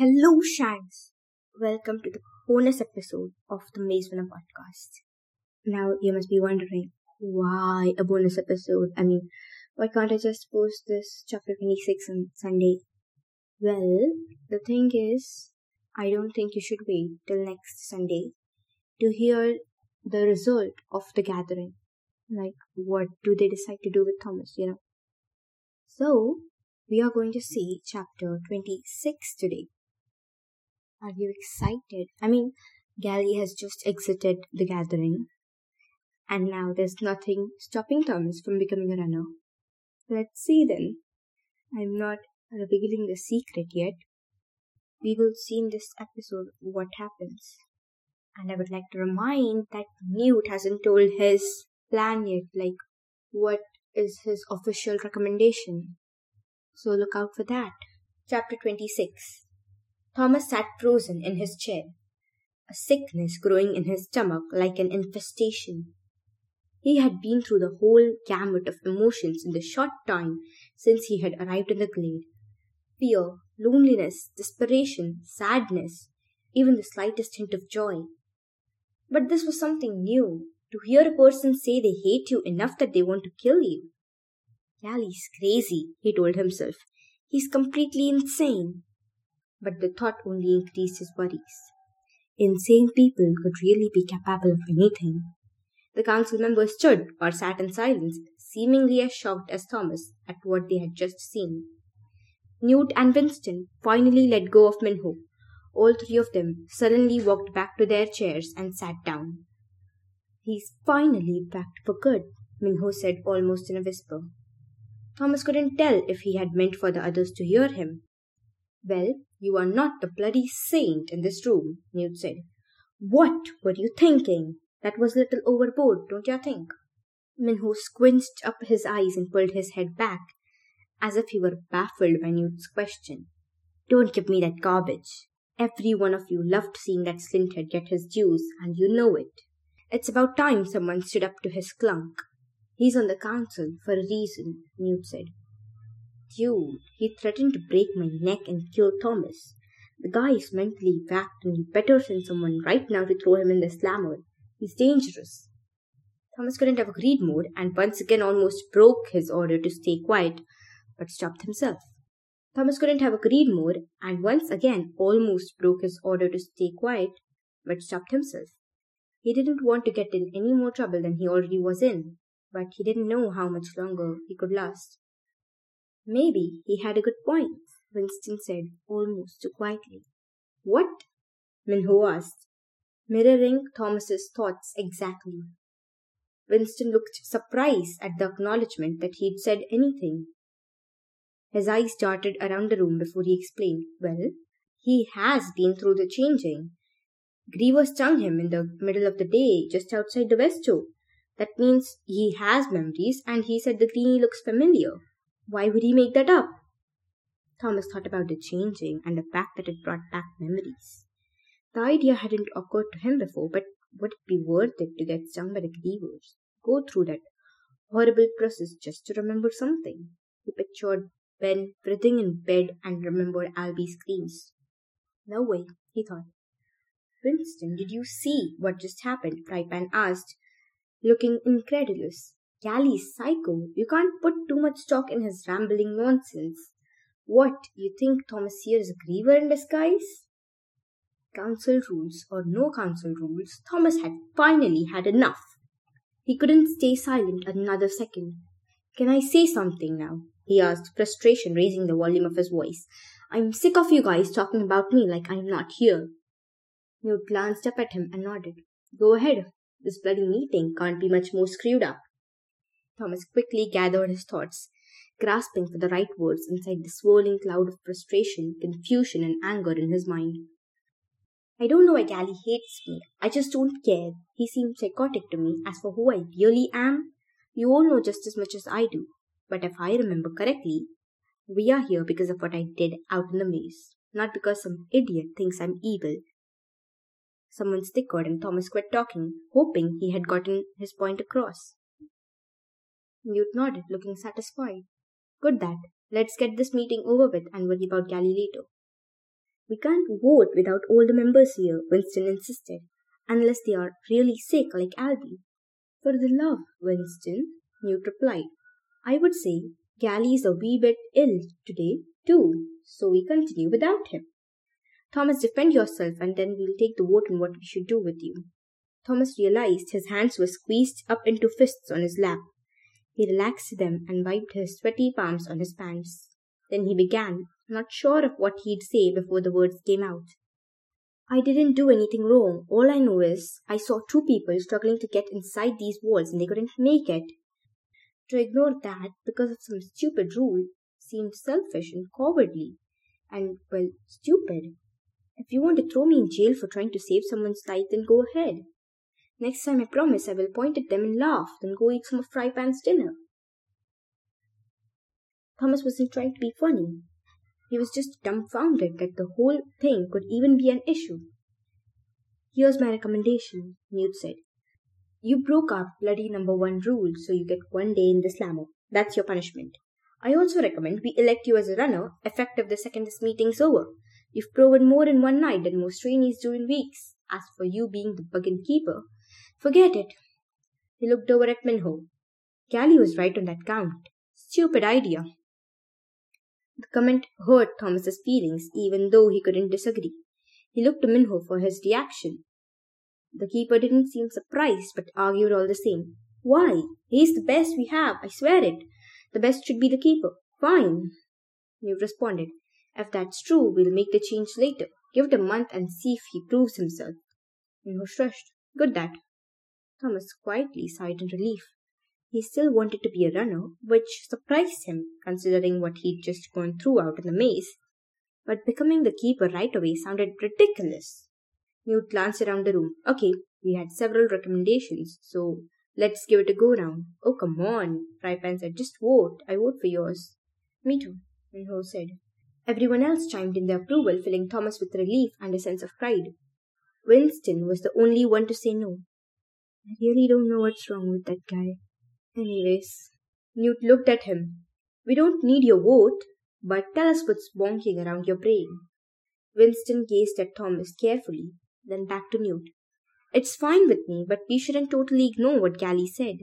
Hello, Shanks. Welcome to the bonus episode of the Maze Runner podcast. Now, you must be wondering, why a bonus episode? I mean, why can't I just post this chapter 26 on Sunday? Well, the thing is, I don't think you should wait till next Sunday to hear the result of the gathering. Like, what do they decide to do with Thomas, you know? So, we are going to see chapter 26 today. Are you excited? I mean, Gally has just exited the gathering, and now there's nothing stopping Thomas from becoming a runner. Let's see then. I'm not revealing the secret yet. We will see in this episode what happens. And I would like to remind that Newt hasn't told his plan yet, like what is his official recommendation. So look out for that. Chapter 26 Thomas sat frozen in his chair, a sickness growing in his stomach like an infestation. He had been through the whole gamut of emotions in the short time since he had arrived in the glade fear, loneliness, desperation, sadness, even the slightest hint of joy. But this was something new to hear a person say they hate you enough that they want to kill you. Gally's crazy, he told himself. He's completely insane. But the thought only increased his worries. Insane people could really be capable of anything. The council members stood or sat in silence, seemingly as shocked as Thomas at what they had just seen. Newt and Winston finally let go of Minho. All three of them suddenly walked back to their chairs and sat down. He's finally backed for good, Minho said almost in a whisper. Thomas couldn't tell if he had meant for the others to hear him. Well, you are not the bloody saint in this room, Newt said. What were you thinking? That was a little overboard, don't you think? Minho squinched up his eyes and pulled his head back, as if he were baffled by Newt's question. Don't give me that garbage. Every one of you loved seeing that slinthead get his dues, and you know it. It's about time someone stood up to his klunk. He's on the council for a reason, Newt said. Dude, he threatened to break my neck and kill Thomas. The guy is mentally whacked and you better send someone right now to throw him in the slammer. He's dangerous. Thomas couldn't have agreed more and once again almost broke his order to stay quiet, but stopped himself. Thomas couldn't have agreed more and once again almost broke his order to stay quiet, but stopped himself. He didn't want to get in any more trouble than he already was in but he didn't know how much longer he could last. Maybe he had a good point, Winston said, almost too quietly. What? Minho asked, mirroring Thomas's thoughts exactly. Winston looked surprised at the acknowledgement that he'd said anything. His eyes darted around the room before he explained, Well, he has been through the changing. Griever stung him in the middle of the day just outside the West Door. That means he has memories, and he said the greenie looks familiar. Why would he make that up? Thomas thought about the changing and the fact that it brought back memories. The idea hadn't occurred to him before, but would it be worth it to get stung by the grievers? Go through that horrible process just to remember something. He pictured Ben writhing in bed and remembered Alby's screams. No way, he thought. Winston, did you see what just happened? Frypan asked, looking incredulous. Gally's psycho. You can't put too much stock in his rambling nonsense. What, you think Thomas here is a griever in disguise? Council rules or no council rules, Thomas had finally had enough. He couldn't stay silent another second. Can I say something now? he asked, frustration raising the volume of his voice. I'm sick of you guys talking about me like I'm not here. Newt glanced up at him and nodded. Go ahead. This bloody meeting can't be much more screwed up. Thomas quickly gathered his thoughts, grasping for the right words inside the swirling cloud of frustration, confusion, and anger in his mind. I don't know why Gally hates me. I just don't care. He seems psychotic to me. As for who I really am, you all know just as much as I do. But if I remember correctly, we are here because of what I did out in the maze, not because some idiot thinks I'm evil Someone stickered and Thomas quit talking, hoping he had gotten his point across. Newt nodded, looking satisfied. Good that. Let's get this meeting over with and worry about Gally later. We can't vote without all the members here, Winston insisted, unless they are really sick like Alby. For the love, Winston, Newt replied. I would say Gally is a wee bit ill today, too, so we continue without him. Thomas, defend yourself, and then we'll take the vote on what we should do with you. Thomas realized his hands were squeezed up into fists on his lap. He relaxed them and wiped his sweaty palms on his pants. Then he began, not sure of what he'd say before the words came out. I didn't do anything wrong. All I know is I saw two people struggling to get inside these walls and they couldn't make it. To ignore that because of some stupid rule seemed selfish and cowardly. And, well, stupid. If you want to throw me in jail for trying to save someone's life, then go ahead. Next time I promise I will point at them and laugh, then go eat some of Frypan's dinner. Thomas wasn't trying to be funny. He was just dumbfounded that the whole thing could even be an issue. Here's my recommendation, Newt said. You broke our bloody number one rule, so you get one day in the slammer. That's your punishment. I also recommend we elect you as a runner, effective the second this meeting's over. You've proven more in one night than most trainees do in weeks. As for you being the Buggin keeper, forget it. He looked over at Minho. Gally was right on that count. Stupid idea. The comment hurt Thomas's feelings, even though he couldn't disagree. He looked to Minho for his reaction. The keeper didn't seem surprised, but argued all the same. Why? He's the best we have, I swear it. The best should be the keeper. Fine. Newt responded. If that's true, we'll make the change later. Give it a month and see if he proves himself. Minho shushed. Good that. Thomas quietly sighed in relief. He still wanted to be a runner, which surprised him, considering what he'd just gone through out in the maze. But becoming the keeper right away sounded ridiculous. Newt glanced around the room. Okay, we had several recommendations, so let's give it a go round. Oh, come on, Frypan said. Just vote. I vote for yours. Me too, Minho said. Everyone else chimed in their approval, filling Thomas with relief and a sense of pride. Winston was the only one to say no. I really don't know what's wrong with that guy. Anyways, Newt looked at him. We don't need your vote, but tell us what's bonking around your brain. Winston gazed at Thomas carefully, then back to Newt. It's fine with me, but we shouldn't totally ignore what Gally said.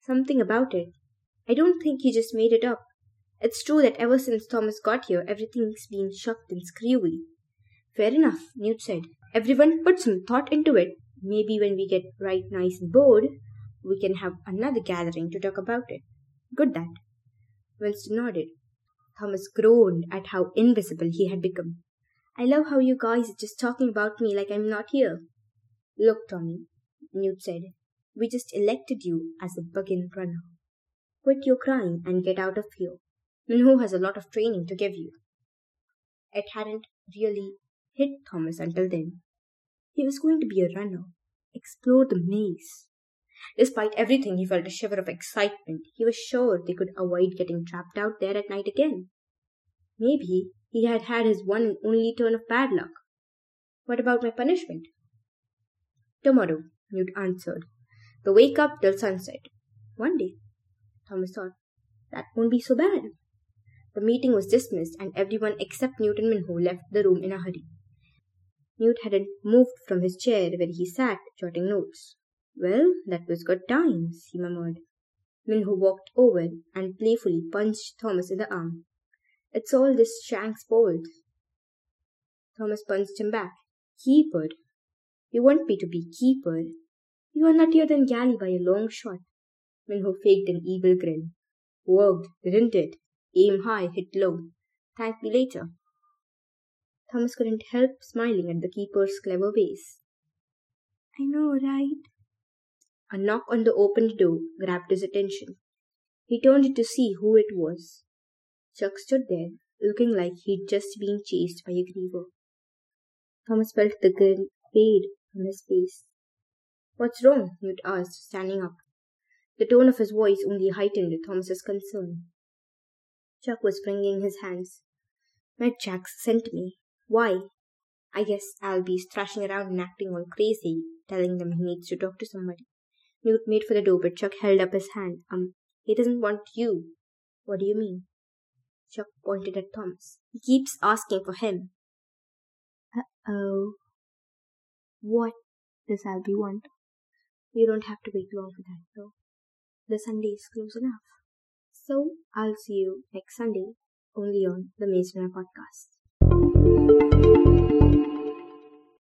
Something about it. I don't think he just made it up. It's true that ever since Thomas got here, everything's been shucked and screwy. Fair enough, Newt said. Everyone put some thought into it. Maybe when we get right nice bored, we can have another gathering to talk about it. Good that. Winston nodded. Thomas groaned at how invisible he had become. I love how you guys are just talking about me like I'm not here. Look, Tommy, Newt said. We just elected you as a Buggin runner. Quit your crying and get out of here. Minho has a lot of training to give you. It hadn't really hit Thomas until then. He was going to be a runner, explore the maze, Despite everything, he felt a shiver of excitement. He was sure they could avoid getting trapped out there at night again. Maybe he had had his one and only turn of bad luck. What about my punishment? Tomorrow, Newt answered. The wake up till sunset. One day, Thomas thought. That won't be so bad. The meeting was dismissed, and everyone except Newt and Minho left the room in a hurry. Newt hadn't moved from his chair where he sat jotting notes. Well, that was good times, he murmured. Minho walked over and playfully punched Thomas in the arm. It's all this Shank's fault. Thomas punched him back. Keeper. You want me to be keeper. You are nuttier than Gally by a long shot. Minho faked an evil grin. Worked, didn't it? Aim high, hit low. Thank me later. Thomas couldn't help smiling at the keeper's clever ways. I know, right? A knock on the opened door grabbed his attention. He turned to see who it was. Chuck stood there, looking like he'd just been chased by a griever. Thomas felt the grin fade from his face. What's wrong? Newt asked, standing up. The tone of his voice only heightened Thomas's concern. Chuck was wringing his hands. Med-jacks sent me. Why? I guess Alby's thrashing around and acting all crazy, telling them he needs to talk to somebody. Newt made for the door, but Chuck held up his hand. Um, he doesn't want you. What do you mean? Chuck pointed at Thomas. He keeps asking for him. Oh, what does Alby want? You don't have to wait long for that though. The Sunday is close enough. So I'll see you next Sunday only on the Maze Runner podcast.